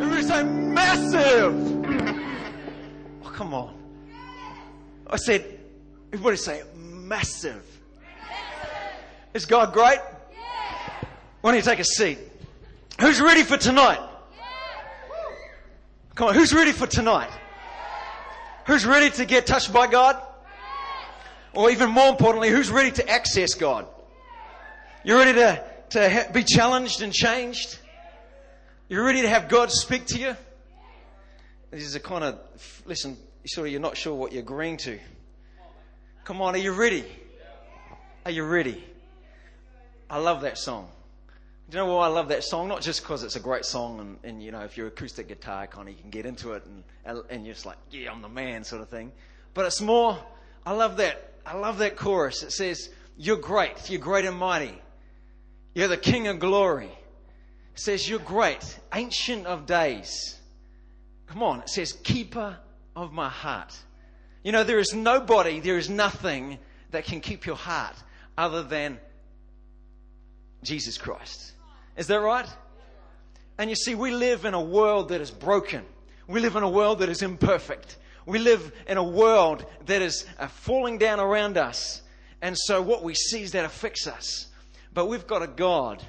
Everybody say massive. Oh, come on. I said, everybody say massive. Is God great? Why don't you take a seat? Who's ready for tonight? Come on, who's ready for tonight? Who's ready to get touched by God? Or even more importantly, who's ready to access God? You're ready to, to ha- be challenged and changed? You're ready to have God speak to you? This is a kind of, listen, sort of you're not sure what you're agreeing to. Come on, are you ready? Are you ready? I love that song. Do you know why I love that song? Not just because it's a great song and, and, you know, if you're acoustic guitar kind of, you can get into it and, and you're just like, yeah, I'm the man sort of thing. But it's more, I love that, I love that chorus. It says, you're great, you're great and mighty. You're the King of glory. Says, you're great, ancient of days. Come on, it says, keeper of my heart. You know, there is nobody, there is nothing that can keep your heart other than Jesus Christ. Is that right? And you see, we live in a world that is broken. We live in a world that is imperfect. We live in a world that is uh, falling down around us. And so what we see is that affects us. But we've got a God,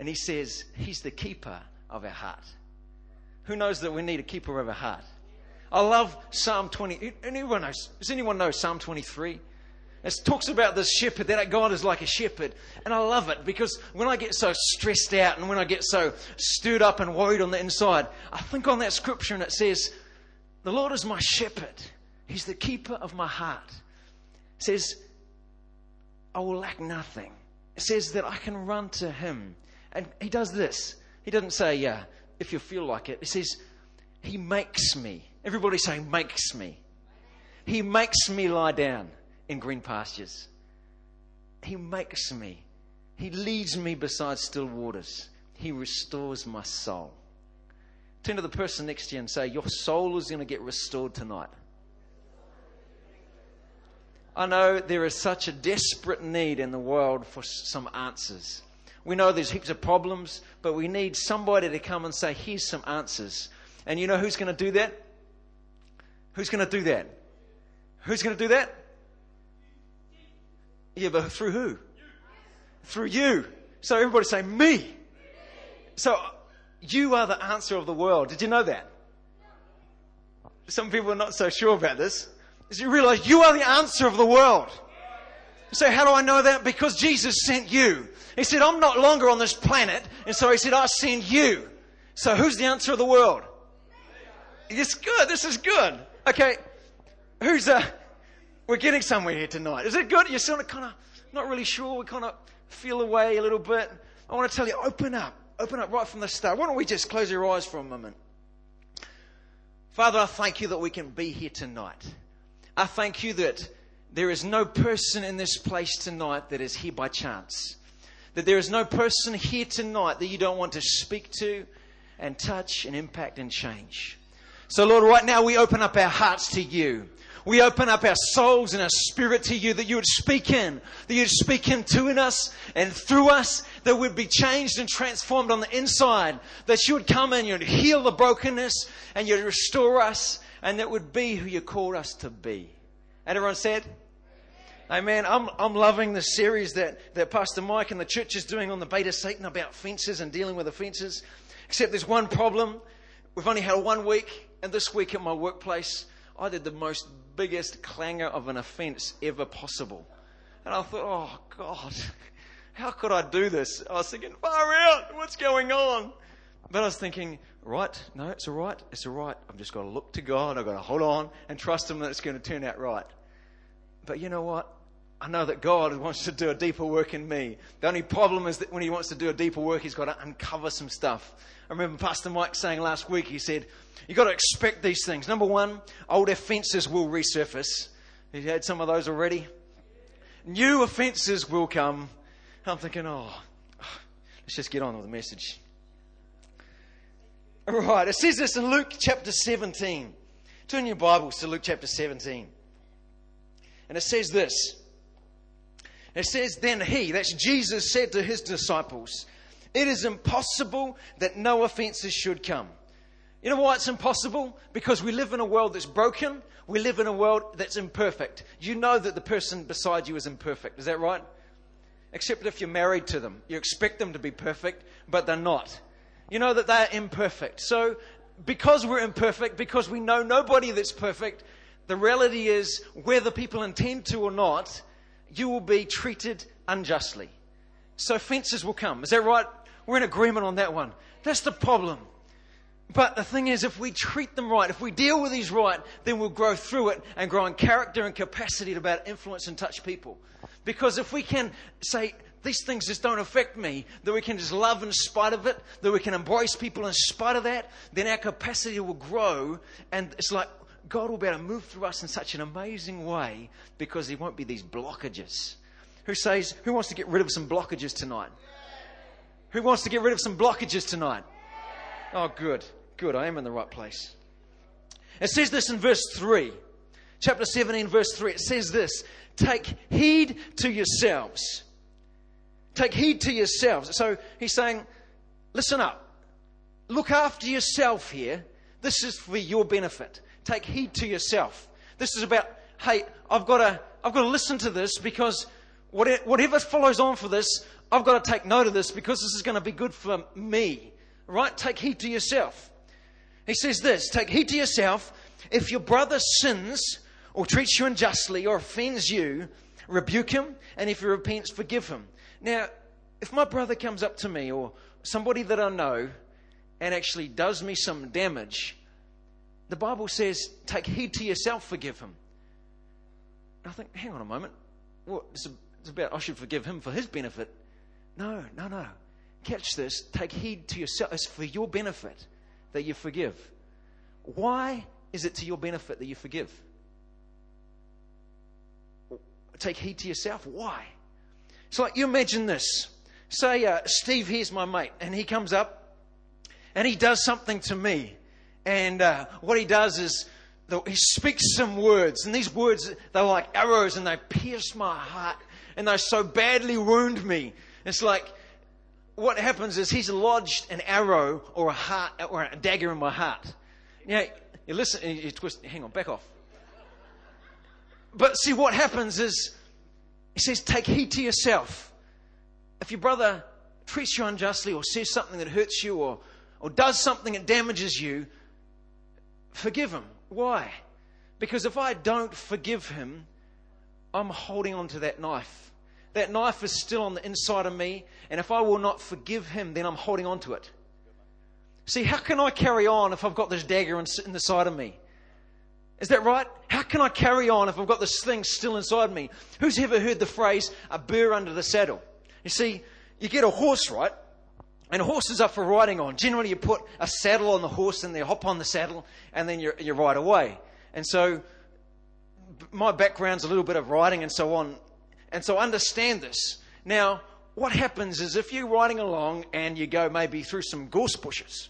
and He says He's the keeper of our heart. Who knows that we need a keeper of our heart? I love Psalm 20. Anyone knows? Does anyone know Psalm 23? It talks about this shepherd, that God is like a shepherd. And I love it because when I get so stressed out and when I get so stirred up and worried on the inside, I think on that scripture and it says, The Lord is my shepherd. He's the keeper of my heart. It says, I will lack nothing. It says that I can run to Him. And He does this. He doesn't say, Yeah, if you feel like it. He says, He makes me. Everybody say, makes me. He makes me lie down in green pastures. He makes me. He leads me beside still waters. He restores my soul. Turn to the person next to you and say, Your soul is going to get restored tonight. I know there is such a desperate need in the world for some answers. We know there's heaps of problems, but we need somebody to come and say, Here's some answers. And you know who's going to do that? Who's going to do that? Who's going to do that? Yeah, but through who? Through you. So everybody say, me. So you are the answer of the world. Did you know that? Some people are not so sure about this. Is you realize you are the answer of the world. So how do I know that? Because Jesus sent you. He said, I'm not longer on this planet. And so he said, I send you. So who's the answer of the world? It's good. This is good. Okay. Who's, uh, we're getting somewhere here tonight. Is it good? You're of kind of not really sure. We kind of feel away a little bit. I want to tell you, open up. Open up right from the start. Why don't we just close your eyes for a moment? Father, I thank you that we can be here tonight. I thank you that there is no person in this place tonight that is here by chance. That there is no person here tonight that you don't want to speak to and touch and impact and change. So, Lord, right now we open up our hearts to you. We open up our souls and our spirit to you that you would speak in, that you'd speak into in us and through us, that we'd be changed and transformed on the inside, that you would come and you'd heal the brokenness and you'd restore us, and that would be who you called us to be. And everyone said, Amen. I'm, I'm loving the series that, that Pastor Mike and the church is doing on the Bait of Satan about fences and dealing with the fences. Except there's one problem. We've only had one week, and this week at my workplace, I did the most biggest clangor of an offense ever possible. And I thought, oh God, how could I do this? I was thinking, far out, what's going on? But I was thinking, right, no, it's all right, it's all right. I've just got to look to God, I've got to hold on and trust Him that it's going to turn out right. But you know what? I know that God wants to do a deeper work in me. The only problem is that when He wants to do a deeper work, He's got to uncover some stuff. I remember Pastor Mike saying last week, he said, You've got to expect these things. Number one, old offences will resurface. Have you had some of those already? New offences will come. I'm thinking, oh, let's just get on with the message. All right, it says this in Luke chapter 17. Turn your Bibles to Luke chapter 17. And it says this. It says, Then he, that's Jesus, said to his disciples, It is impossible that no offenses should come You know why it's impossible? Because we live in a world that's broken. We live in a world that's imperfect. You know that the person beside you is imperfect. Is that right? Except if you're married to them. You expect them to be perfect, but they're not. You know that they're imperfect. So, because we're imperfect, because we know nobody that's perfect, the reality is, whether people intend to or not, you will be treated unjustly. So fences will come. Is that right? We're in agreement on that one. That's the problem. But the thing is, if we treat them right, if we deal with these right, then we'll grow through it and grow in character and capacity to about influence and touch people. Because if we can say, these things just don't affect me, that we can just love in spite of it, that we can embrace people in spite of that, then our capacity will grow. And it's like God will be able to move through us in such an amazing way because there won't be these blockages. Who says, who wants to get rid of some blockages tonight? Who wants to get rid of some blockages tonight? Oh, good. Good. I am in the right place. It says this in verse 3. Chapter 17, verse 3. It says this Take heed to yourselves. Take heed to yourselves. So he's saying, listen up. Look after yourself here. This is for your benefit. Take heed to yourself. This is about, hey, I've got to, I've got to listen to this because whatever follows on for this, I've got to take note of this because this is going to be good for me. Right? Take heed to yourself. He says this Take heed to yourself. If your brother sins or treats you unjustly or offends you, rebuke him, and if he repents, forgive him. Now, if my brother comes up to me or somebody that I know and actually does me some damage, the Bible says, take heed to yourself, forgive him. I think, hang on a moment. What? It's, about I should forgive him for his benefit. No, no, no. Catch this. Take heed to yourself. It's for your benefit that you forgive. Why is it to your benefit that you forgive? Take heed to yourself. Why? It's like you imagine this. Say, uh, Steve, here's my mate, and he comes up and he does something to me. And uh, what he does is the, he speaks some words, and these words, they're like arrows and they pierce my heart and they so badly wound me. It's like what happens is he's lodged an arrow or a heart or a dagger in my heart. Now, you listen, you twist, hang on, back off. But see, what happens is he says, Take heed to yourself. If your brother treats you unjustly or says something that hurts you or, or does something that damages you, forgive him. Why? Because if I don't forgive him, I'm holding on to that knife. That knife is still on the inside of me, and if I will not forgive him, then I'm holding on to it. See, how can I carry on if I've got this dagger in the side of me? Is that right? How can I carry on if I've got this thing still inside me? Who's ever heard the phrase, a burr under the saddle? You see, you get a horse, right? And horses are for riding on. Generally, you put a saddle on the horse and they hop on the saddle and then you, you ride away. And so, my background's a little bit of riding and so on. And so, understand this. Now, what happens is if you're riding along and you go maybe through some gorse bushes,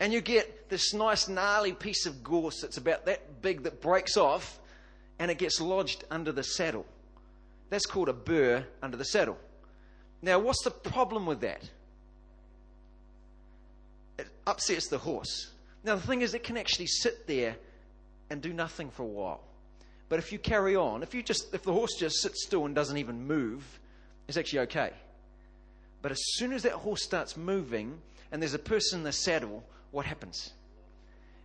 and you get this nice gnarly piece of gorse that's about that big that breaks off and it gets lodged under the saddle. That's called a burr under the saddle. Now, what's the problem with that? It upsets the horse. Now, the thing is, it can actually sit there and do nothing for a while. But if you carry on, if you just if the horse just sits still and doesn't even move, it's actually okay. But as soon as that horse starts moving and there's a person in the saddle, what happens?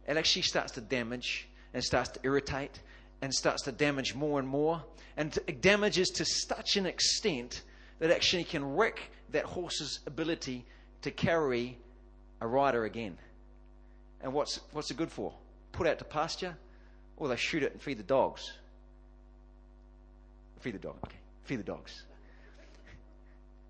It actually starts to damage and starts to irritate and starts to damage more and more. And it damages to such an extent that actually can wreck that horse's ability to carry a rider again. And what's, what's it good for? Put out to pasture? Or they shoot it and feed the dogs? Feed the dog, okay. Feed the dogs.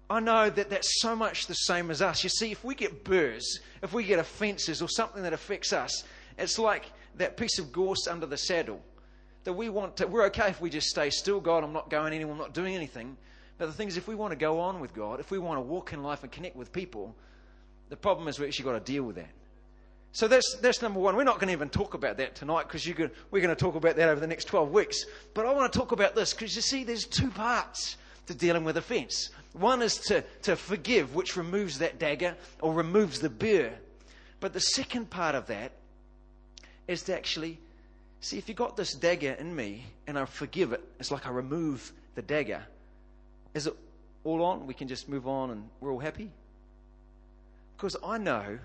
I know that that's so much the same as us. You see, if we get burrs, if we get offences or something that affects us, it's like that piece of gorse under the saddle. That we want to, we're okay if we just stay still. God, I'm not going anywhere, I'm not doing anything. But the thing is, if we want to go on with God, if we want to walk in life and connect with people, the problem is we actually got to deal with that. So that's, that's number one. We're not going to even talk about that tonight because we're going to talk about that over the next 12 weeks. But I want to talk about this because you see, there's two parts to dealing with offense. One is to, to forgive, which removes that dagger or removes the burr. But the second part of that is to actually see if you got this dagger in me and I forgive it, it's like I remove the dagger. Is it all on? We can just move on and we're all happy? Because I know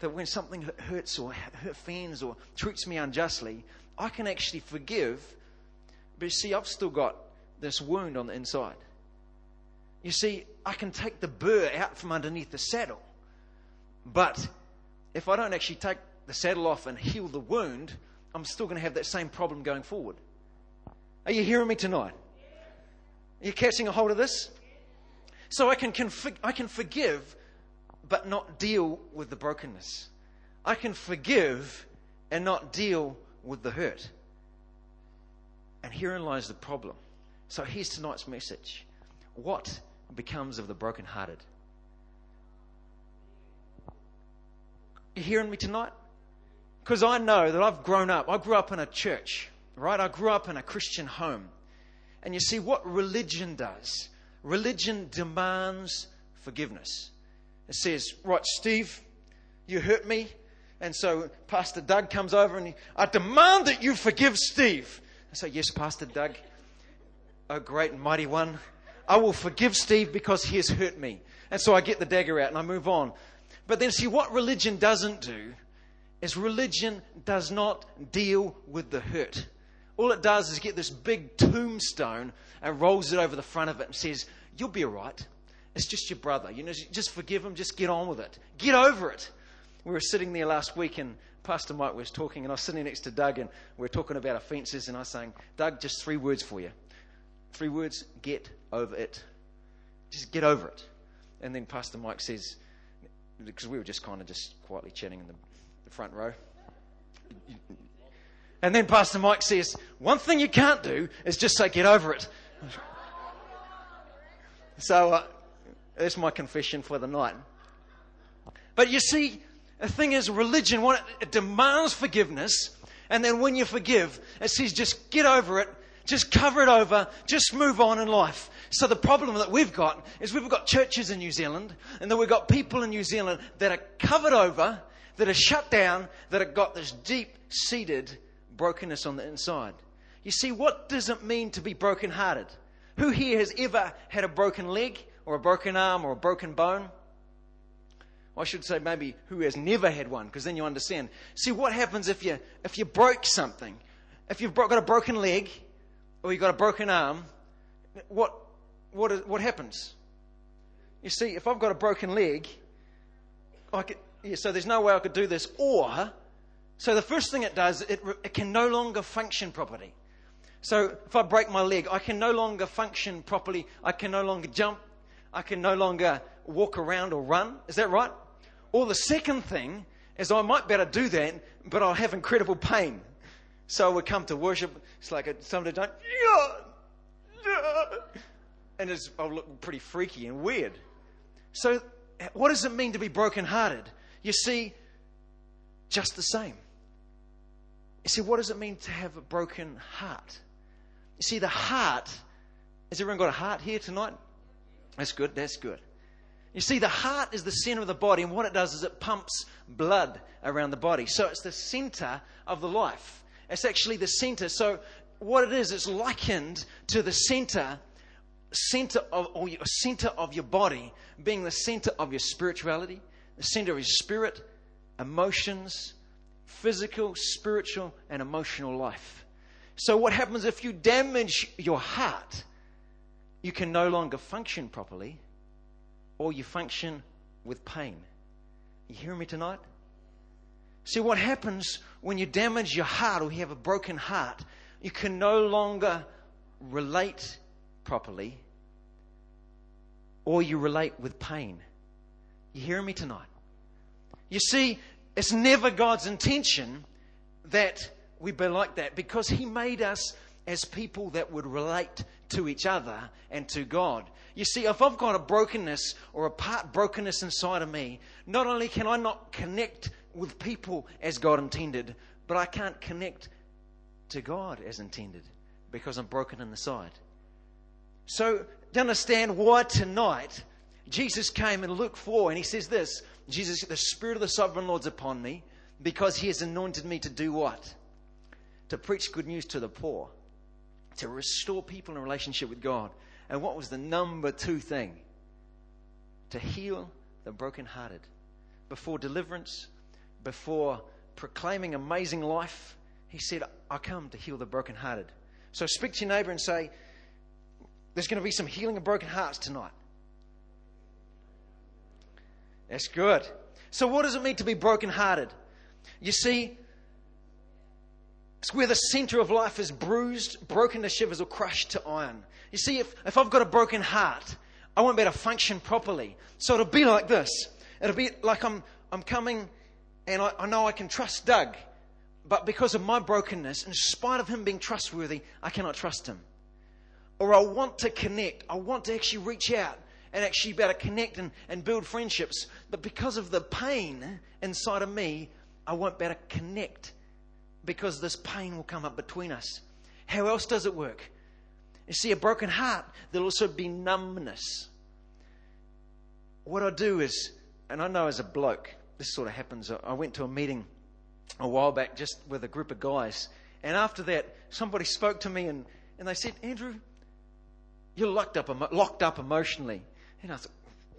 that when something hurts or offends or treats me unjustly, I can actually forgive. But you see, I've still got this wound on the inside. You see, I can take the burr out from underneath the saddle. But if I don't actually take the saddle off and heal the wound, I'm still going to have that same problem going forward. Are you hearing me tonight? Are you catching a hold of this? So I can, I can forgive, but not deal with the brokenness. I can forgive and not deal with the hurt. And herein lies the problem. So here's tonight's message. What becomes of the brokenhearted? You hearing me tonight? Because I know that I've grown up. I grew up in a church, right? I grew up in a Christian home. And you see what religion does. Religion demands forgiveness. It says, right, Steve, you hurt me. And so Pastor Doug comes over and he, I demand that you forgive Steve. I say, yes, Pastor Doug. Oh, great and mighty one. I will forgive Steve because he has hurt me. And so I get the dagger out and I move on. But then see what religion doesn't do is religion does not deal with the hurt. All it does is get this big tombstone and rolls it over the front of it and says, You'll be all right. It's just your brother. You know, just forgive him, just get on with it. Get over it. We were sitting there last week and Pastor Mike was talking, and I was sitting next to Doug, and we were talking about offences, and I was saying, Doug, just three words for you. Three words, get over it. Just get over it. And then Pastor Mike says, because we were just kind of just quietly chatting in the, the front row. And then Pastor Mike says, One thing you can't do is just say, Get over it. so uh, that's my confession for the night. But you see, the thing is, religion, what it, demands forgiveness. And then when you forgive, it says, Just get over it. Just cover it over. Just move on in life. So the problem that we've got is we've got churches in New Zealand and then we've got people in New Zealand that are covered over, that are shut down, that have got this deep seated brokenness on the inside. You see, what does it mean to be brokenhearted? Who here has ever had a broken leg or a broken arm or a broken bone? I should say maybe who has never had one, because then you understand. See, what happens if you, if you broke something? If you've got a broken leg or you've got a broken arm, what, what, what happens? You see, if I've got a broken leg, I could, yeah, so there's no way I could do this. Or, so the first thing it does, it, it can no longer function properly. So if I break my leg, I can no longer function properly. I can no longer jump. I can no longer walk around or run. Is that right? Or the second thing is I might better do that, but I'll have incredible pain. So would come to worship. It's like somebody don't. And it's, I'll look pretty freaky and weird. So, what does it mean to be brokenhearted? You see, just the same. You see, what does it mean to have a broken heart? You see, the heart. Has everyone got a heart here tonight? That's good. That's good. You see, the heart is the center of the body, and what it does is it pumps blood around the body. So it's the center of the life. It's actually the center. So what it is, it's likened to the center, center of, or your center of your body being the center of your spirituality, the center of your spirit, emotions, physical, spiritual, and emotional life. So what happens if you damage your heart? You can no longer function properly or you function with pain. You hear me tonight? See, what happens when you damage your heart or you have a broken heart, you can no longer relate properly or you relate with pain. You hear me tonight? You see, it's never God's intention that we be like that because He made us as people that would relate to each other and to God. You see, if I've got a brokenness or a part brokenness inside of me, not only can I not connect with people as God intended, but I can't connect to God as intended because I'm broken in the side. So, to understand why tonight Jesus came in Luke 4 and he says this Jesus, the Spirit of the Sovereign Lord's upon me because he has anointed me to do what? To preach good news to the poor, to restore people in relationship with God. And what was the number two thing? To heal the brokenhearted. Before deliverance, before proclaiming amazing life, he said, I come to heal the brokenhearted. So speak to your neighbor and say, There's going to be some healing of broken hearts tonight. That's good. So, what does it mean to be brokenhearted? You see, it's where the center of life is bruised, broken to shivers, or crushed to iron. You see, if, if I've got a broken heart, I won't be able to function properly. So it'll be like this. It'll be like I'm, I'm coming and I, I know I can trust Doug, but because of my brokenness, in spite of him being trustworthy, I cannot trust him. Or I want to connect. I want to actually reach out and actually be able to connect and, and build friendships. But because of the pain inside of me, I won't be able to connect because this pain will come up between us. How else does it work? You see, a broken heart, there'll also be numbness. What I do is, and I know as a bloke, this sort of happens. I went to a meeting a while back just with a group of guys, and after that, somebody spoke to me and, and they said, Andrew, you're locked up, locked up emotionally. And I thought,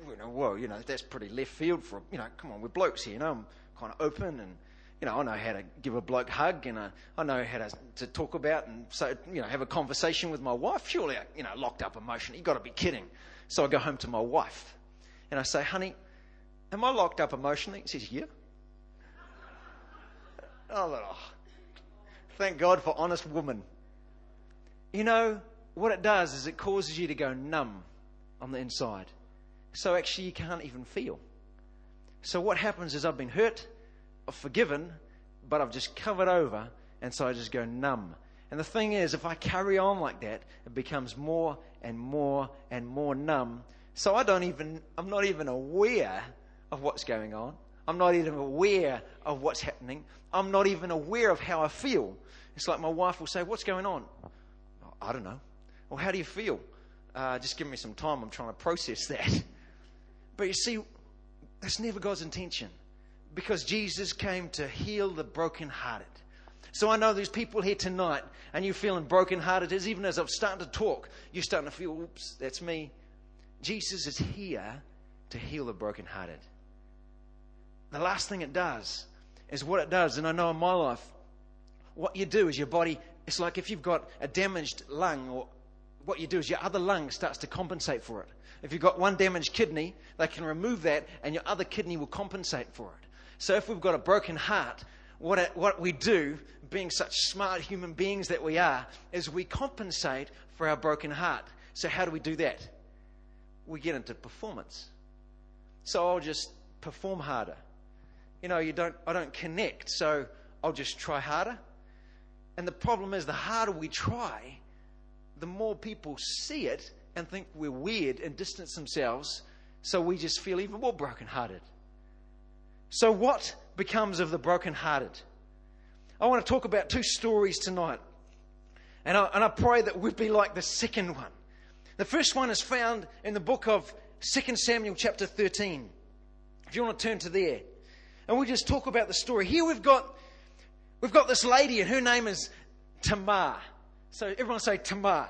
you know, whoa, you know, that's pretty left field for, you know, come on, we're blokes here, you know, I'm kind of open and, you know, I know how to give a bloke hug and I, I know how to, to talk about and so, you know, have a conversation with my wife. Surely, I, you know, locked up emotionally. You've got to be kidding. So I go home to my wife and I say, honey, am I locked up emotionally? She says, yeah. Oh, thank God for honest woman. You know, what it does is it causes you to go numb on the inside. So actually, you can't even feel. So what happens is I've been hurt, I've forgiven, but I've just covered over, and so I just go numb. And the thing is, if I carry on like that, it becomes more and more and more numb. So I don't even, I'm not even aware of what's going on. I'm not even aware of what's happening. I'm not even aware of how I feel. It's like my wife will say, What's going on? I don't know. Well, how do you feel? Uh, just give me some time. I'm trying to process that. But you see, that's never God's intention because Jesus came to heal the brokenhearted. So I know there's people here tonight and you're feeling brokenhearted. As even as I'm starting to talk, you're starting to feel, oops, that's me. Jesus is here to heal the brokenhearted. The last thing it does is what it does, and I know in my life, what you do is your body, it's like if you've got a damaged lung, or what you do is your other lung starts to compensate for it. If you've got one damaged kidney, they can remove that and your other kidney will compensate for it. So if we've got a broken heart, what, it, what we do, being such smart human beings that we are, is we compensate for our broken heart. So how do we do that? We get into performance. So I'll just perform harder. You know, you don't, I don't connect, so I'll just try harder. And the problem is, the harder we try, the more people see it and think we're weird and distance themselves, so we just feel even more brokenhearted. So, what becomes of the brokenhearted? I want to talk about two stories tonight. And I, and I pray that we'd be like the second one. The first one is found in the book of 2 Samuel, chapter 13. If you want to turn to there. And we just talk about the story. Here we've got, we've got this lady, and her name is Tamar. So everyone say Tamar.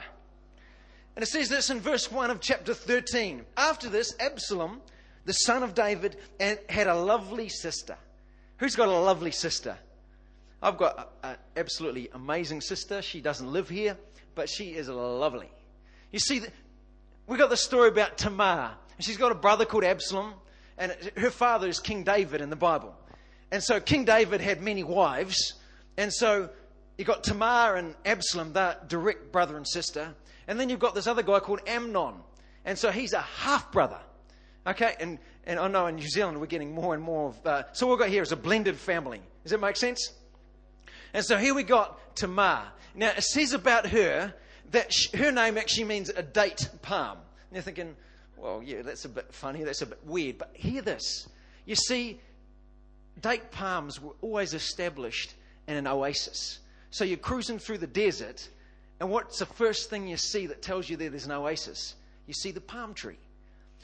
And it says this in verse 1 of chapter 13. After this, Absalom, the son of David, had a lovely sister. Who's got a lovely sister? I've got an absolutely amazing sister. She doesn't live here, but she is lovely. You see, we've got the story about Tamar. She's got a brother called Absalom, and her father is King David in the Bible. And so King David had many wives, and so You've got Tamar and Absalom, they're direct brother and sister. And then you've got this other guy called Amnon. And so he's a half brother. Okay? And, and I know in New Zealand we're getting more and more of. Uh, so what we've got here is a blended family. Does that make sense? And so here we got Tamar. Now it says about her that her name actually means a date palm. And you're thinking, well, yeah, that's a bit funny, that's a bit weird. But hear this. You see, date palms were always established in an oasis. So you're cruising through the desert, and what's the first thing you see that tells you there there's an oasis? You see the palm tree.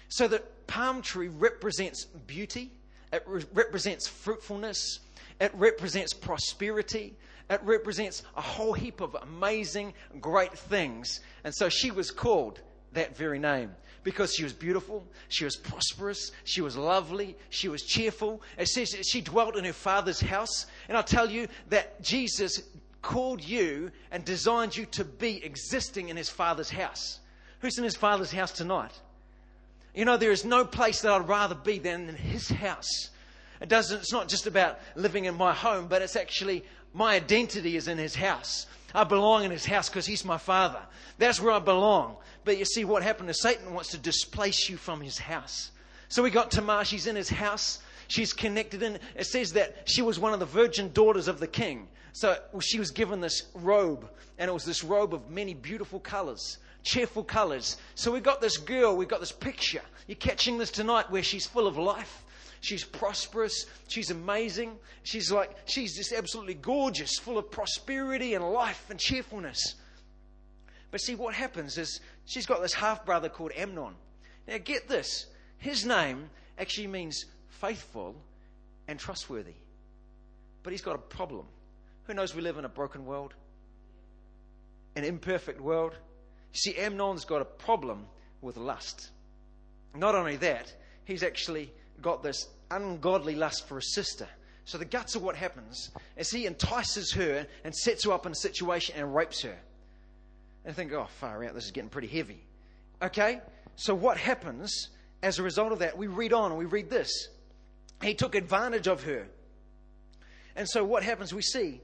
So the palm tree represents beauty, it re- represents fruitfulness, It represents prosperity. It represents a whole heap of amazing, great things. And so she was called that very name because she was beautiful, she was prosperous, she was lovely, she was cheerful. It says that she dwelt in her father's house. And I'll tell you that Jesus called you and designed you to be existing in his father's house. Who's in his father's house tonight? You know, there is no place that I'd rather be than in his house. It doesn't, it's not just about living in my home, but it's actually my identity is in his house. I belong in his house because he's my father. That's where I belong. But you see, what happened is Satan wants to displace you from his house. So we got Tamar, she's in his house. She's connected in. It says that she was one of the virgin daughters of the king. So she was given this robe, and it was this robe of many beautiful colors, cheerful colors. So we've got this girl, we've got this picture. You're catching this tonight where she's full of life. She's prosperous. She's amazing. She's like, she's just absolutely gorgeous, full of prosperity and life and cheerfulness. But see, what happens is she's got this half brother called Amnon. Now, get this his name actually means faithful and trustworthy. But he's got a problem. Who knows we live in a broken world? An imperfect world? See, Amnon's got a problem with lust. Not only that, he's actually got this ungodly lust for a sister. So the guts of what happens is he entices her and sets her up in a situation and rapes her. And think, oh, far out, this is getting pretty heavy. Okay? So what happens as a result of that? We read on and we read this. He took advantage of her. And so what happens? We see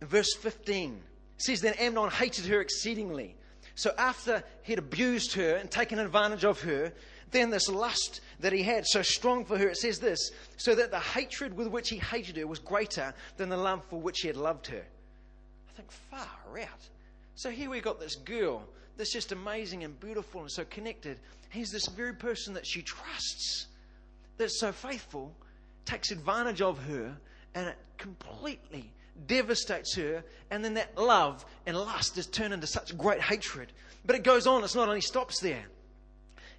in verse 15 says that Amnon hated her exceedingly. So after he'd abused her and taken advantage of her, then this lust that he had so strong for her, it says this, so that the hatred with which he hated her was greater than the love for which he had loved her. I think, far out. So here we got this girl that's just amazing and beautiful and so connected. He's this very person that she trusts, that's so faithful, takes advantage of her, and it completely devastates her. And then that love and lust is turned into such great hatred. But it goes on, it's not only stops there.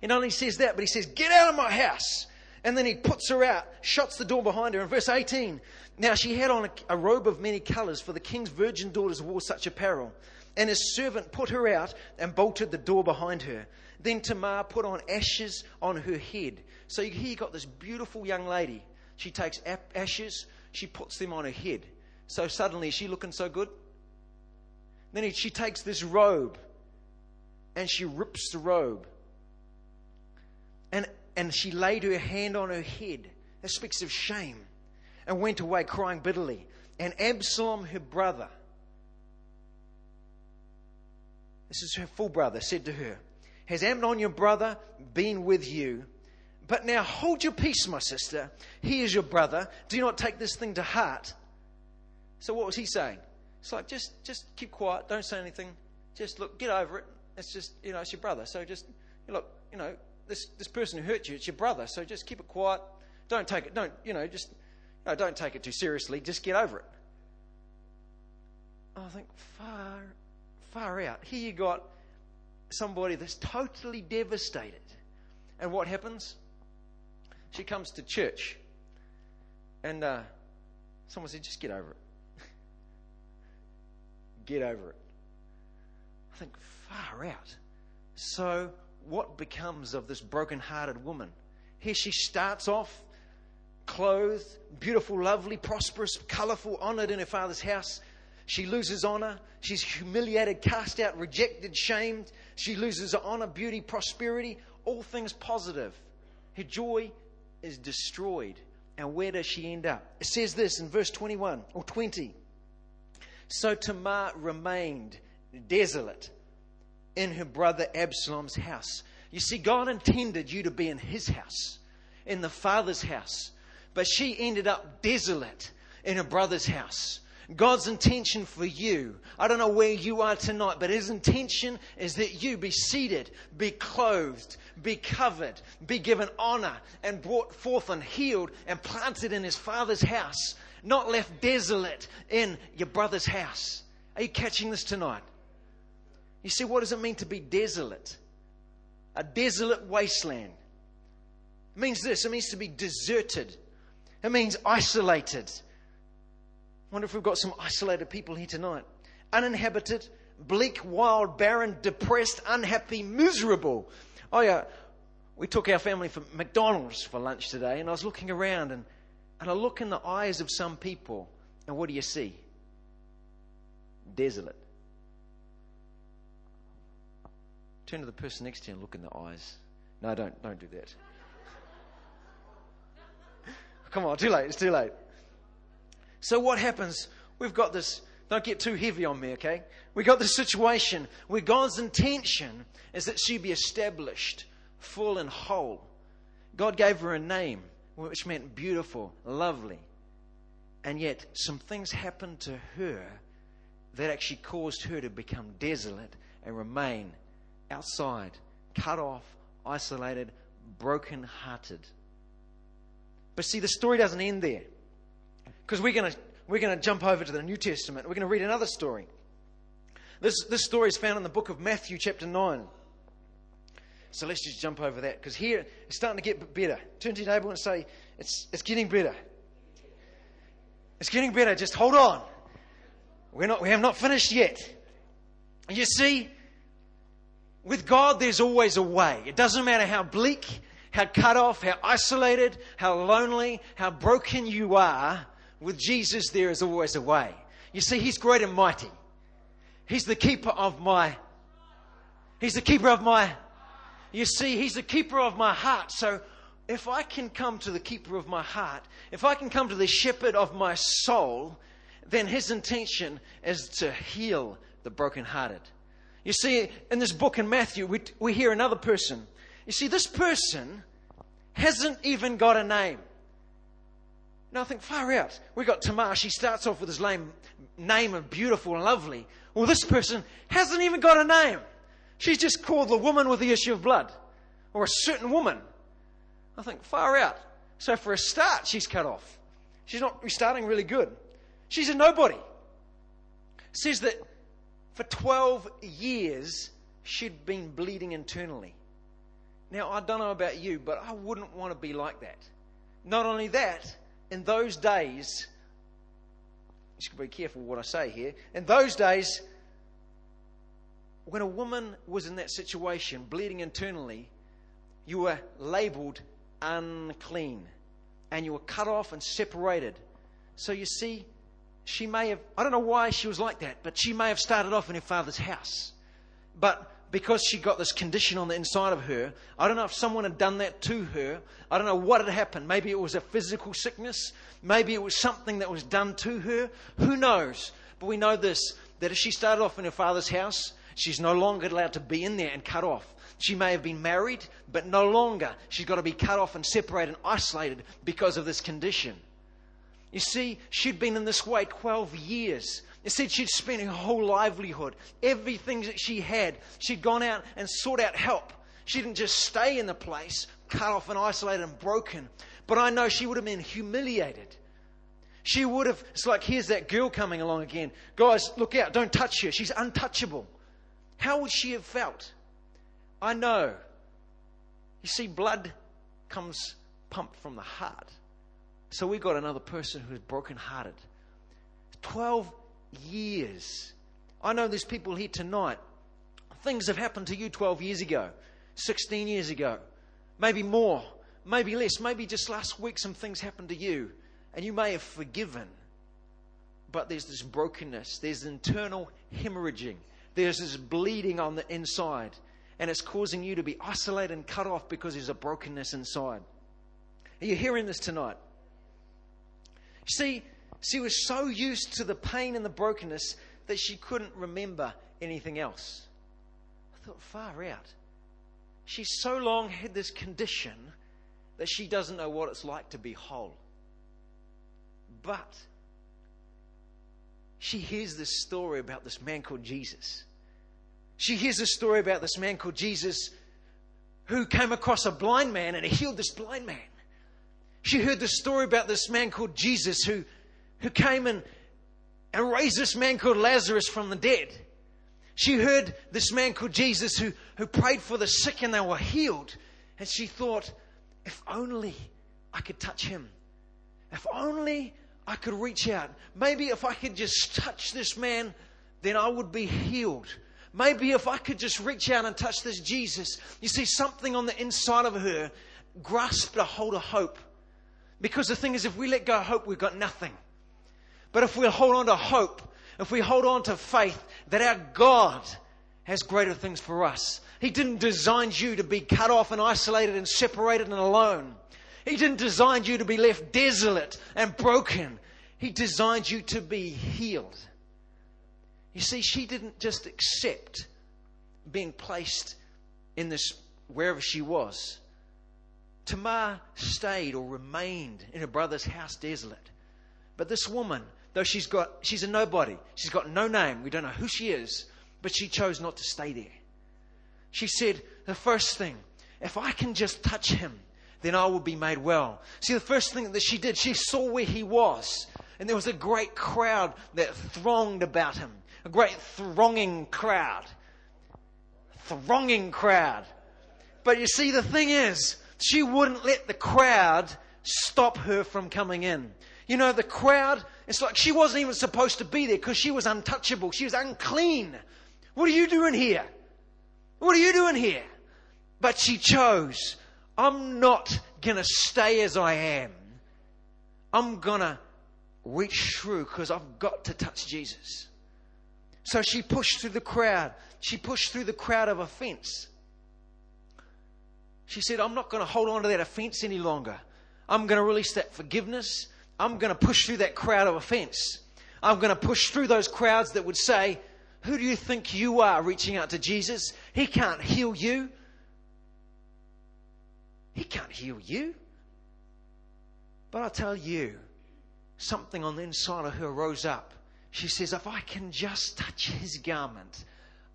He not only says that, but he says, Get out of my house. And then he puts her out, shuts the door behind her. In verse 18, now she had on a, a robe of many colors, for the king's virgin daughters wore such apparel. And his servant put her out and bolted the door behind her. Then Tamar put on ashes on her head. So here you got this beautiful young lady. She takes ashes, she puts them on her head. So suddenly, is she looking so good? Then she takes this robe and she rips the robe and, and she laid her hand on her head. That speaks of shame. And went away crying bitterly. And Absalom, her brother, this is her full brother, said to her, Has Amnon your brother been with you? But now hold your peace, my sister. He is your brother. Do not take this thing to heart. So what was he saying? It's like just just keep quiet, don't say anything. Just look, get over it. It's just you know, it's your brother. So just look, you know, this, this person who hurt you, it's your brother, so just keep it quiet. Don't take it, don't, you know, just, you know, don't take it too seriously. Just get over it. I think, far, far out. Here you got somebody that's totally devastated. And what happens? She comes to church, and uh, someone said, just get over it. Get over it. I think, far out. So what becomes of this broken-hearted woman? Here she starts off clothed, beautiful, lovely, prosperous, colorful, honored in her father's house. She loses honor. She's humiliated, cast out, rejected, shamed. She loses her honor, beauty, prosperity, all things positive. Her joy is destroyed. And where does she end up? It says this in verse 21 or 20. So Tamar remained desolate in her brother Absalom's house. You see, God intended you to be in his house, in the father's house, but she ended up desolate in her brother's house. God's intention for you, I don't know where you are tonight, but His intention is that you be seated, be clothed, be covered, be given honor, and brought forth and healed and planted in His Father's house, not left desolate in your brother's house. Are you catching this tonight? You see, what does it mean to be desolate? A desolate wasteland. It means this it means to be deserted. It means isolated. Wonder if we've got some isolated people here tonight. Uninhabited, bleak, wild, barren, depressed, unhappy, miserable. Oh yeah, we took our family for McDonald's for lunch today, and I was looking around and, and I look in the eyes of some people, and what do you see? Desolate. Turn to the person next to you and look in the eyes. No, don't don't do that. Come on, too late. It's too late. So what happens? We've got this. Don't get too heavy on me, okay? We've got this situation where God's intention is that she be established, full and whole. God gave her a name, which meant beautiful, lovely. And yet, some things happened to her that actually caused her to become desolate and remain outside, cut off, isolated, broken hearted. But see, the story doesn't end there. Because we're going to we're going to jump over to the New Testament. We're going to read another story. This, this story is found in the book of Matthew, chapter 9. So let's just jump over that because here it's starting to get better. Turn to your neighbor and say, it's, it's getting better. It's getting better. Just hold on. We're not, we have not finished yet. You see, with God, there's always a way. It doesn't matter how bleak, how cut off, how isolated, how lonely, how broken you are. With Jesus, there is always a way. You see, He's great and mighty. He's the keeper of my. He's the keeper of my. You see, He's the keeper of my heart. So if I can come to the keeper of my heart, if I can come to the shepherd of my soul, then His intention is to heal the brokenhearted. You see, in this book in Matthew, we, we hear another person. You see, this person hasn't even got a name. Now I think, far out. We got Tamar. She starts off with his name, name of beautiful and lovely. Well, this person hasn't even got a name. She's just called the woman with the issue of blood, or a certain woman. I think, far out. So for a start, she's cut off. She's not starting really good. She's a nobody. says that for 12 years, she'd been bleeding internally. Now, I don't know about you, but I wouldn't want to be like that. Not only that, in those days, you should be careful what I say here. In those days, when a woman was in that situation, bleeding internally, you were labeled unclean and you were cut off and separated. So you see, she may have, I don't know why she was like that, but she may have started off in her father's house. But because she got this condition on the inside of her, I don't know if someone had done that to her. I don't know what had happened. Maybe it was a physical sickness. Maybe it was something that was done to her. Who knows? But we know this that if she started off in her father's house, she's no longer allowed to be in there and cut off. She may have been married, but no longer. She's got to be cut off and separated and isolated because of this condition. You see, she'd been in this way 12 years. It said she'd spent her whole livelihood, everything that she had, she'd gone out and sought out help. She didn't just stay in the place, cut off and isolated and broken. But I know she would have been humiliated. She would have, it's like, here's that girl coming along again. Guys, look out, don't touch her. She's untouchable. How would she have felt? I know. You see, blood comes pumped from the heart. So we got another person who's brokenhearted. 12 years. I know there's people here tonight. Things have happened to you 12 years ago, 16 years ago, maybe more, maybe less. Maybe just last week some things happened to you and you may have forgiven. But there's this brokenness, there's internal hemorrhaging, there's this bleeding on the inside, and it's causing you to be isolated and cut off because there's a brokenness inside. Are you hearing this tonight? See, she was so used to the pain and the brokenness that she couldn't remember anything else. I thought, far out. She so long had this condition that she doesn't know what it's like to be whole. But she hears this story about this man called Jesus. She hears this story about this man called Jesus who came across a blind man and he healed this blind man. She heard the story about this man called Jesus who, who came and, and raised this man called Lazarus from the dead. She heard this man called Jesus who, who prayed for the sick and they were healed. And she thought, if only I could touch him. if only I could reach out. Maybe if I could just touch this man, then I would be healed. Maybe if I could just reach out and touch this Jesus. You see, something on the inside of her grasped a hold of hope. Because the thing is, if we let go of hope, we've got nothing. But if we hold on to hope, if we hold on to faith that our God has greater things for us, He didn't design you to be cut off and isolated and separated and alone. He didn't design you to be left desolate and broken. He designed you to be healed. You see, she didn't just accept being placed in this wherever she was. Tamar stayed or remained in her brother's house desolate. But this woman, though she's got she's a nobody, she's got no name, we don't know who she is, but she chose not to stay there. She said, the first thing, if I can just touch him, then I will be made well. See, the first thing that she did, she saw where he was. And there was a great crowd that thronged about him. A great thronging crowd. Thronging crowd. But you see, the thing is, she wouldn't let the crowd stop her from coming in. You know, the crowd, it's like she wasn't even supposed to be there because she was untouchable. She was unclean. What are you doing here? What are you doing here? But she chose I'm not going to stay as I am. I'm going to reach through because I've got to touch Jesus. So she pushed through the crowd. She pushed through the crowd of offense. She said, I'm not going to hold on to that offense any longer. I'm going to release that forgiveness. I'm going to push through that crowd of offense. I'm going to push through those crowds that would say, Who do you think you are reaching out to Jesus? He can't heal you. He can't heal you. But I tell you, something on the inside of her rose up. She says, If I can just touch his garment,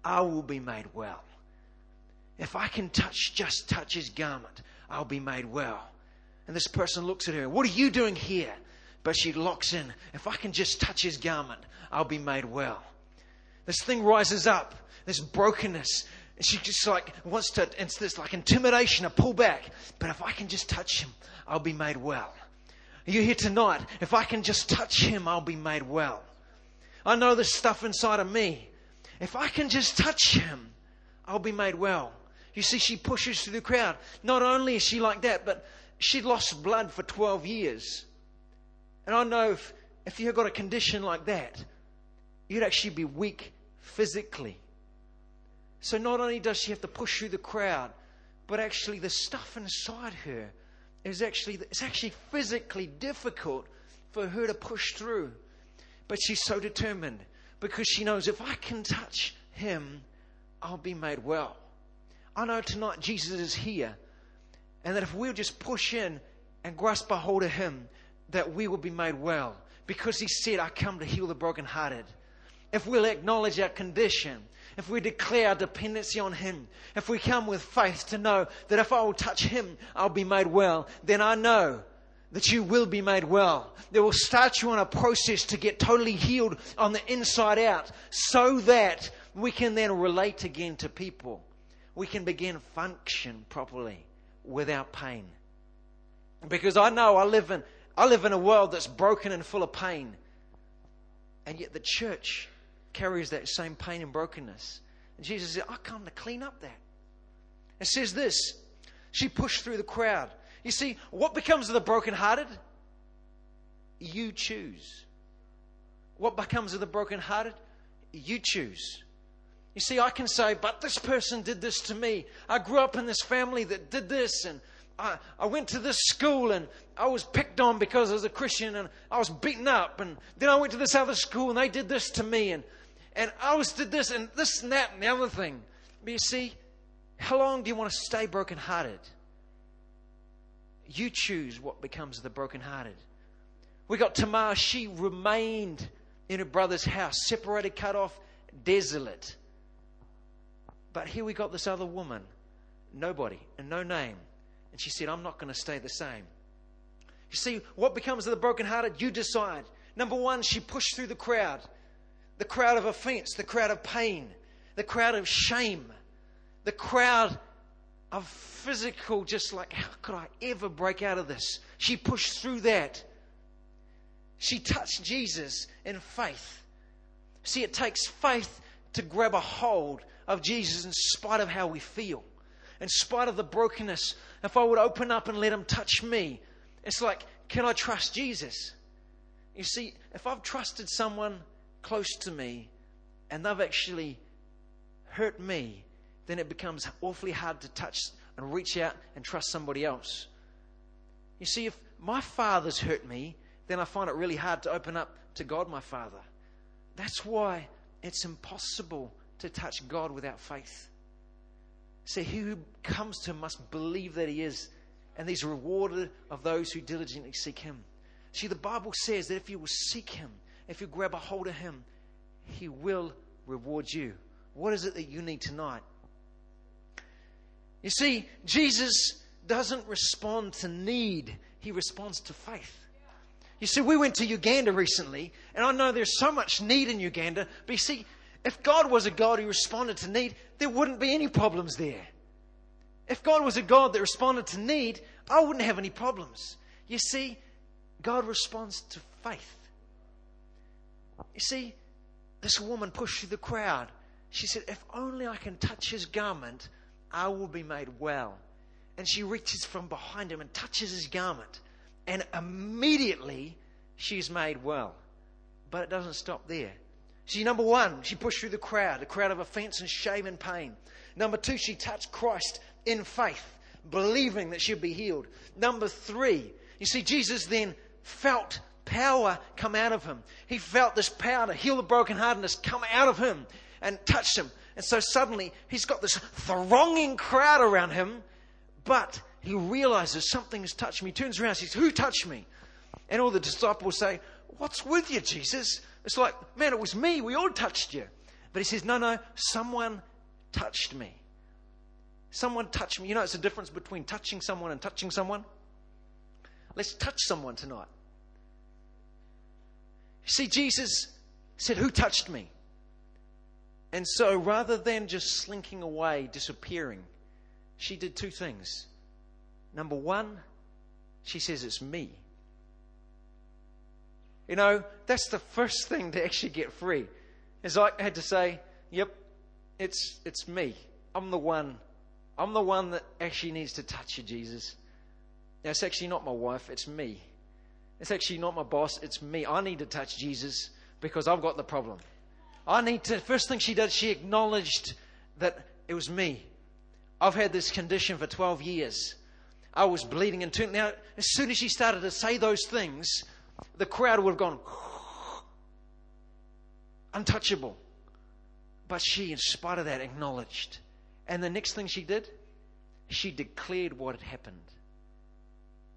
I will be made well. If I can touch, just touch his garment, I'll be made well. And this person looks at her, What are you doing here? But she locks in, If I can just touch his garment, I'll be made well. This thing rises up, this brokenness, and she just like wants to, it's this like intimidation, a pull back. But if I can just touch him, I'll be made well. Are you here tonight? If I can just touch him, I'll be made well. I know this stuff inside of me. If I can just touch him, I'll be made well. You see, she pushes through the crowd. Not only is she like that, but she'd lost blood for 12 years. And I know if, if you've got a condition like that, you'd actually be weak physically. So not only does she have to push through the crowd, but actually the stuff inside her is actually it's actually physically difficult for her to push through. But she's so determined because she knows if I can touch him, I'll be made well. I know tonight Jesus is here, and that if we'll just push in and grasp a hold of him, that we will be made well. Because he said, I come to heal the brokenhearted. If we'll acknowledge our condition, if we declare our dependency on Him, if we come with faith to know that if I will touch Him, I'll be made well, then I know that you will be made well. That will start you on a process to get totally healed on the inside out so that we can then relate again to people. We can begin function properly without pain. Because I know I live in I live in a world that's broken and full of pain. And yet the church carries that same pain and brokenness. And Jesus said, I come to clean up that. It says this she pushed through the crowd. You see, what becomes of the brokenhearted? You choose. What becomes of the brokenhearted? You choose. You see, I can say, but this person did this to me. I grew up in this family that did this, and I, I went to this school and I was picked on because I was a Christian and I was beaten up. And then I went to this other school and they did this to me. And and I was did this and this and that and the other thing. But you see, how long do you want to stay brokenhearted? You choose what becomes of the brokenhearted. We got Tamar, she remained in her brother's house, separated, cut off, desolate. But here we got this other woman, nobody and no name. And she said, I'm not going to stay the same. You see, what becomes of the brokenhearted? You decide. Number one, she pushed through the crowd the crowd of offense, the crowd of pain, the crowd of shame, the crowd of physical, just like, how could I ever break out of this? She pushed through that she touched Jesus in faith. See, it takes faith to grab a hold of Jesus in spite of how we feel, in spite of the brokenness. If I would open up and let Him touch me, it's like, can I trust Jesus? You see, if I've trusted someone close to me and they've actually hurt me, then it becomes awfully hard to touch and reach out and trust somebody else. You see, if my father's hurt me, then I find it really hard to open up to God, my Father. That's why it's impossible to touch God without faith. See, he who comes to him must believe that he is, and he's rewarded of those who diligently seek him. See, the Bible says that if you will seek him, if you grab a hold of him, he will reward you. What is it that you need tonight? You see, Jesus doesn't respond to need, he responds to faith. You see, we went to Uganda recently, and I know there's so much need in Uganda, but you see, if God was a God who responded to need, there wouldn't be any problems there. If God was a God that responded to need, I wouldn't have any problems. You see, God responds to faith. You see, this woman pushed through the crowd. She said, If only I can touch his garment, I will be made well. And she reaches from behind him and touches his garment. And immediately she's made well. But it doesn't stop there. See, number one, she pushed through the crowd, a crowd of offense and shame and pain. Number two, she touched Christ in faith, believing that she'd be healed. Number three, you see, Jesus then felt power come out of him. He felt this power to heal the brokenheartedness come out of him and touch him. And so suddenly he's got this thronging crowd around him, but he realizes something has touched me. He turns around, says, Who touched me? And all the disciples say, What's with you, Jesus? It's like, Man, it was me. We all touched you. But he says, No, no, someone touched me. Someone touched me. You know, it's a difference between touching someone and touching someone. Let's touch someone tonight. See, Jesus said, Who touched me? And so rather than just slinking away, disappearing, she did two things. Number one, she says, It's me. You know, that's the first thing to actually get free. Is I had to say, Yep, it's it's me. I'm the one. I'm the one that actually needs to touch you, Jesus. Now, it's actually not my wife, it's me. It's actually not my boss, it's me. I need to touch Jesus because I've got the problem. I need to. First thing she did, she acknowledged that it was me. I've had this condition for 12 years. I was bleeding and turning. Now, as soon as she started to say those things, the crowd would have gone untouchable. But she, in spite of that, acknowledged. And the next thing she did, she declared what had happened.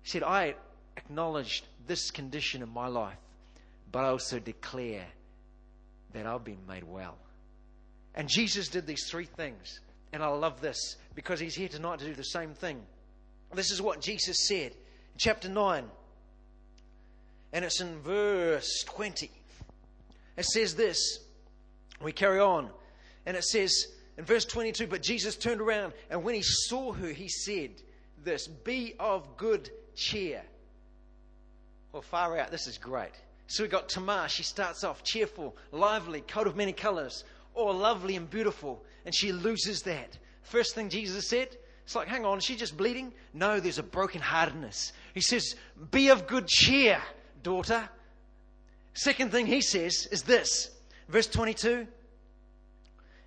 She said, I acknowledged this condition in my life, but I also declare that I've been made well. And Jesus did these three things. And I love this because he's here tonight to do the same thing. This is what Jesus said in chapter 9. And it's in verse 20. It says this. We carry on. And it says in verse 22 But Jesus turned around, and when he saw her, he said, This, be of good cheer. Well, far out, this is great. So we've got Tamar. She starts off cheerful, lively, coat of many colors, all lovely and beautiful, and she loses that. First thing Jesus said, it's like, hang on, is she just bleeding? No, there's a brokenheartedness. He says, Be of good cheer, daughter. Second thing he says is this, verse 22.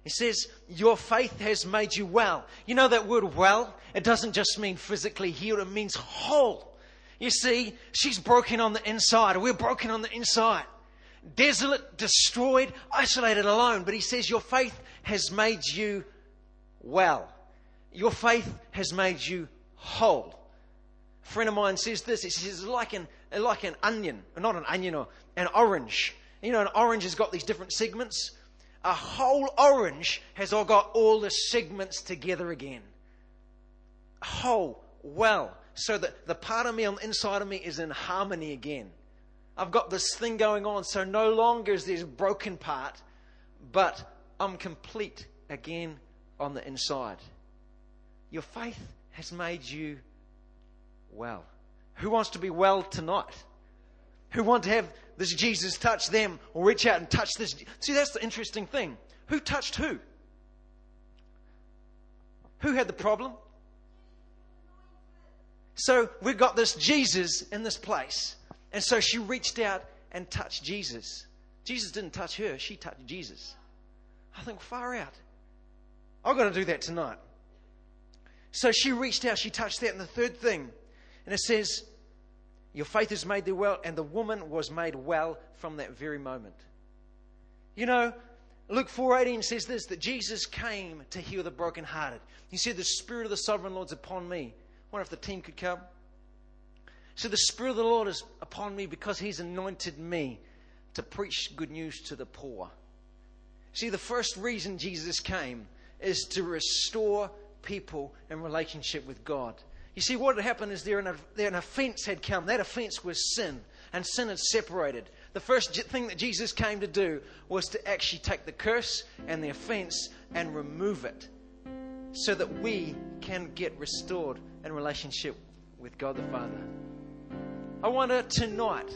He says, Your faith has made you well. You know that word well? It doesn't just mean physically healed, it means whole. You see, she's broken on the inside. We're broken on the inside. Desolate, destroyed, isolated, alone. But he says, Your faith has made you well. Your faith has made you whole. A friend of mine says this. He says, like an, like an onion, not an onion, or an orange. You know, an orange has got these different segments. A whole orange has all got all the segments together again. Whole, well so that the part of me on the inside of me is in harmony again. I've got this thing going on, so no longer is this broken part, but I'm complete again on the inside. Your faith has made you well. Who wants to be well tonight? Who want to have this Jesus touch them or reach out and touch this. See, that's the interesting thing. Who touched who? Who had the problem? So we've got this Jesus in this place. And so she reached out and touched Jesus. Jesus didn't touch her, she touched Jesus. I think, far out. I've got to do that tonight. So she reached out, she touched that. And the third thing, and it says, Your faith has made thee well, and the woman was made well from that very moment. You know, Luke 4:18 says this that Jesus came to heal the brokenhearted. He said, The Spirit of the Sovereign Lord's upon me. Wonder if the team could come. So the Spirit of the Lord is upon me because He's anointed me to preach good news to the poor. See, the first reason Jesus came is to restore people in relationship with God. You see, what had happened is there an, there an offense had come. That offense was sin, and sin had separated. The first thing that Jesus came to do was to actually take the curse and the offense and remove it so that we can get restored relationship with God the Father. I wonder tonight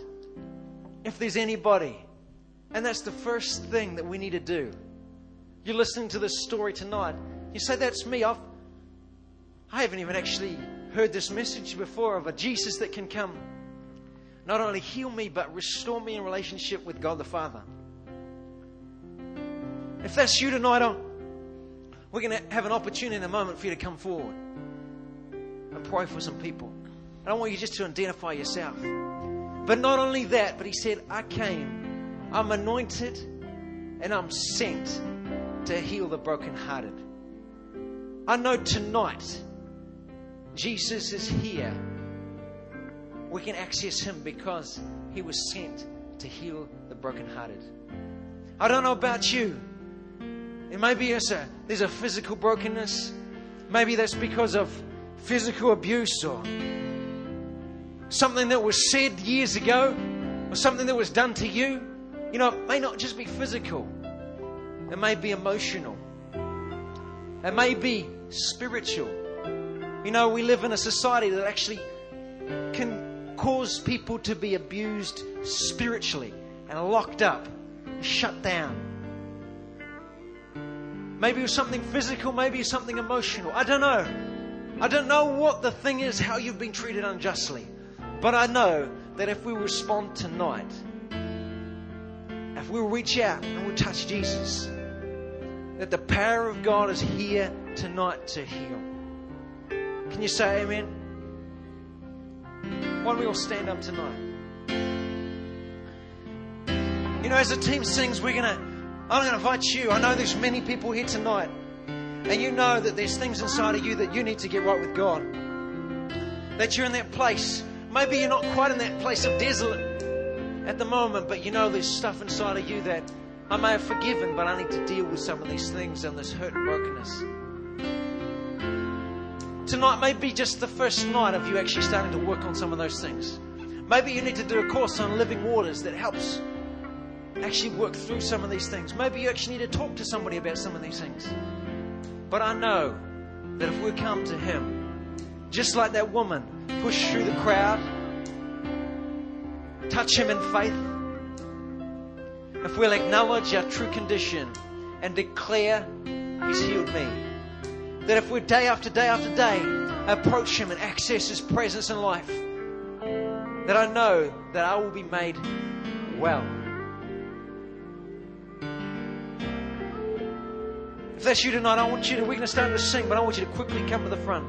if there's anybody, and that's the first thing that we need to do. You're listening to this story tonight. You say, That's me. I've, I haven't even actually heard this message before of a Jesus that can come not only heal me, but restore me in relationship with God the Father. If that's you tonight, we're going to have an opportunity in a moment for you to come forward and pray for some people. I don't want you just to identify yourself. But not only that, but he said, I came, I'm anointed, and I'm sent to heal the brokenhearted. I know tonight Jesus is here. We can access him because he was sent to heal the brokenhearted. I don't know about you. It may be a, there's a physical brokenness. Maybe that's because of physical abuse or something that was said years ago or something that was done to you. You know, it may not just be physical, it may be emotional, it may be spiritual. You know, we live in a society that actually can cause people to be abused spiritually and locked up, shut down. Maybe it was something physical, maybe it was something emotional. I don't know. I don't know what the thing is, how you've been treated unjustly. But I know that if we respond tonight, if we reach out and we touch Jesus, that the power of God is here tonight to heal. Can you say amen? Why don't we all stand up tonight? You know, as the team sings, we're to I'm to invite you. I know there's many people here tonight, and you know that there's things inside of you that you need to get right with God. That you're in that place. Maybe you're not quite in that place of desolate at the moment, but you know there's stuff inside of you that I may have forgiven, but I need to deal with some of these things and this hurt and brokenness. Tonight may be just the first night of you actually starting to work on some of those things. Maybe you need to do a course on living waters that helps actually work through some of these things. Maybe you actually need to talk to somebody about some of these things. But I know that if we come to Him, just like that woman, push through the crowd, touch Him in faith, if we'll acknowledge our true condition and declare He's healed me, that if we day after day after day approach Him and access His presence in life, that I know that I will be made well. If that's you tonight, I want you to, we're going to start to sing, but I want you to quickly come to the front.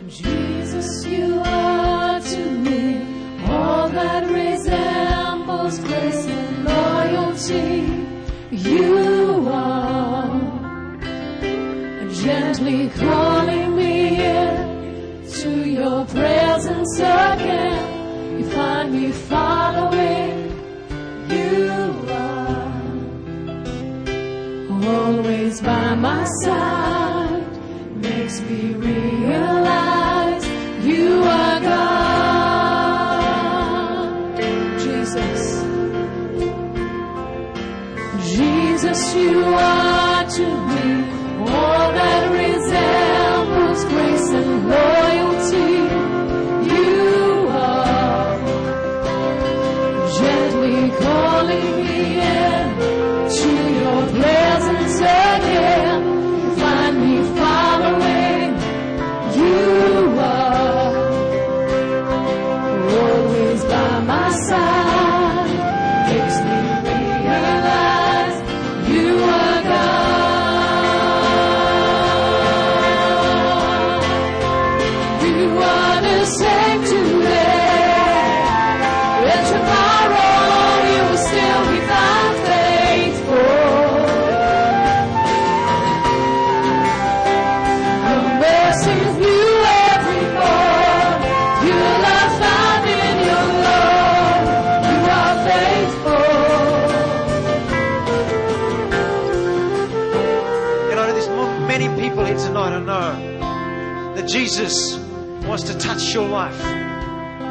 And Jesus, you are to me all that resembles grace and loyalty. You are gently calling me in to your presence again. By my side makes me realize you are God. Jesus, Jesus, you are to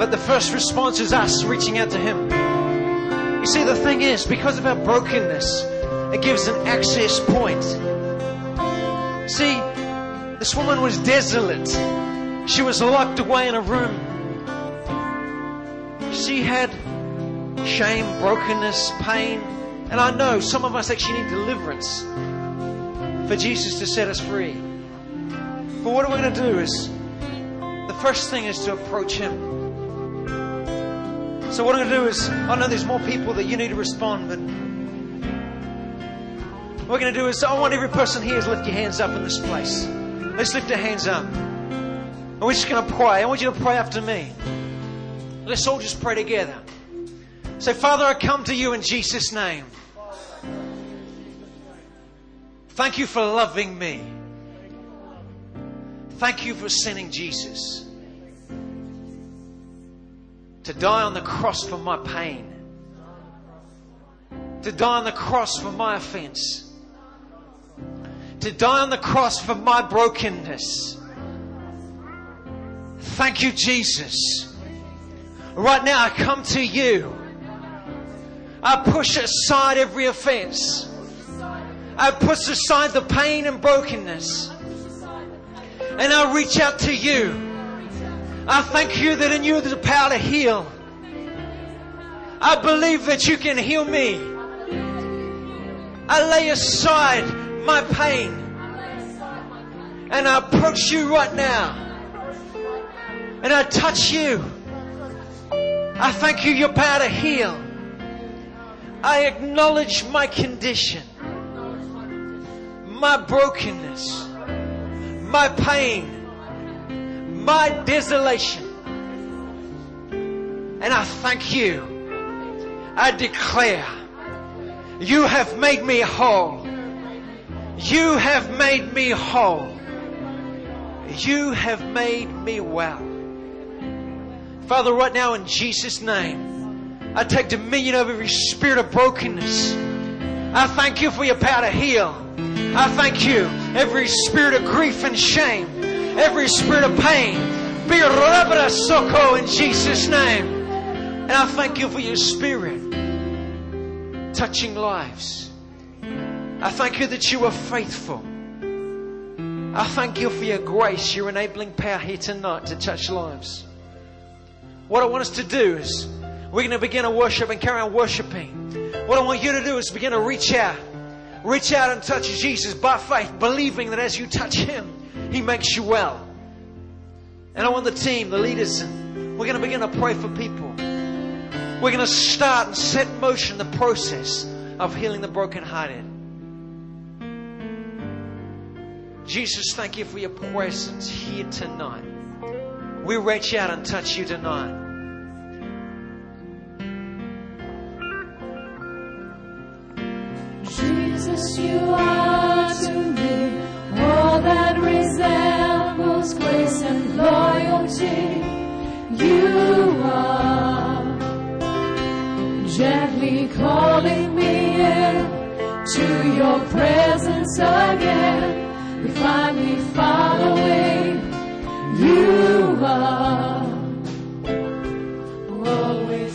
But the first response is us reaching out to Him. You see, the thing is, because of our brokenness, it gives an access point. See, this woman was desolate. She was locked away in a room. She had shame, brokenness, pain. And I know some of us actually need deliverance for Jesus to set us free. But what are we're going to do is the first thing is to approach Him. So what I'm going to do is, I know there's more people that you need to respond, but what we're going to do is, I want every person here to lift your hands up in this place. Let's lift our hands up. And we're just going to pray. I want you to pray after me. Let's all just pray together. Say, Father, I come to you in Jesus' name. Thank you for loving me. Thank you for sending Jesus to die on the cross for my pain, to die on the cross for my offense, to die on the cross for my brokenness. Thank you, Jesus. Right now, I come to you. I push aside every offense. I push aside the pain and brokenness. And I reach out to you. I thank you that in you there's a power to heal. I believe that you can heal me. I lay aside my pain. And I approach you right now. And I touch you. I thank you, your power to heal. I acknowledge my condition, my brokenness, my pain, my desolation. And I thank you. I declare, you have made me whole. You have made me whole. You have made me well. Father, right now in Jesus' name, I take dominion over every spirit of brokenness. I thank you for your power to heal. I thank you, every spirit of grief and shame, every spirit of pain, be soko in Jesus' name. And I thank you for your spirit touching lives. I thank you that you are faithful. I thank you for your grace, your enabling power here tonight to touch lives. What I want us to do is we're going to begin to worship and carry on worshiping. What I want you to do is begin to reach out. Reach out and touch Jesus by faith, believing that as you touch Him, He makes you well. And I want the team, the leaders, we're going to begin to pray for people. We're going to start and set in motion the process of healing the brokenhearted. Jesus, thank you for your presence here tonight. We reach out and touch you tonight. Jesus, you are God's grace and loyalty, you are gently calling me in to your presence again. We find me following, you are always.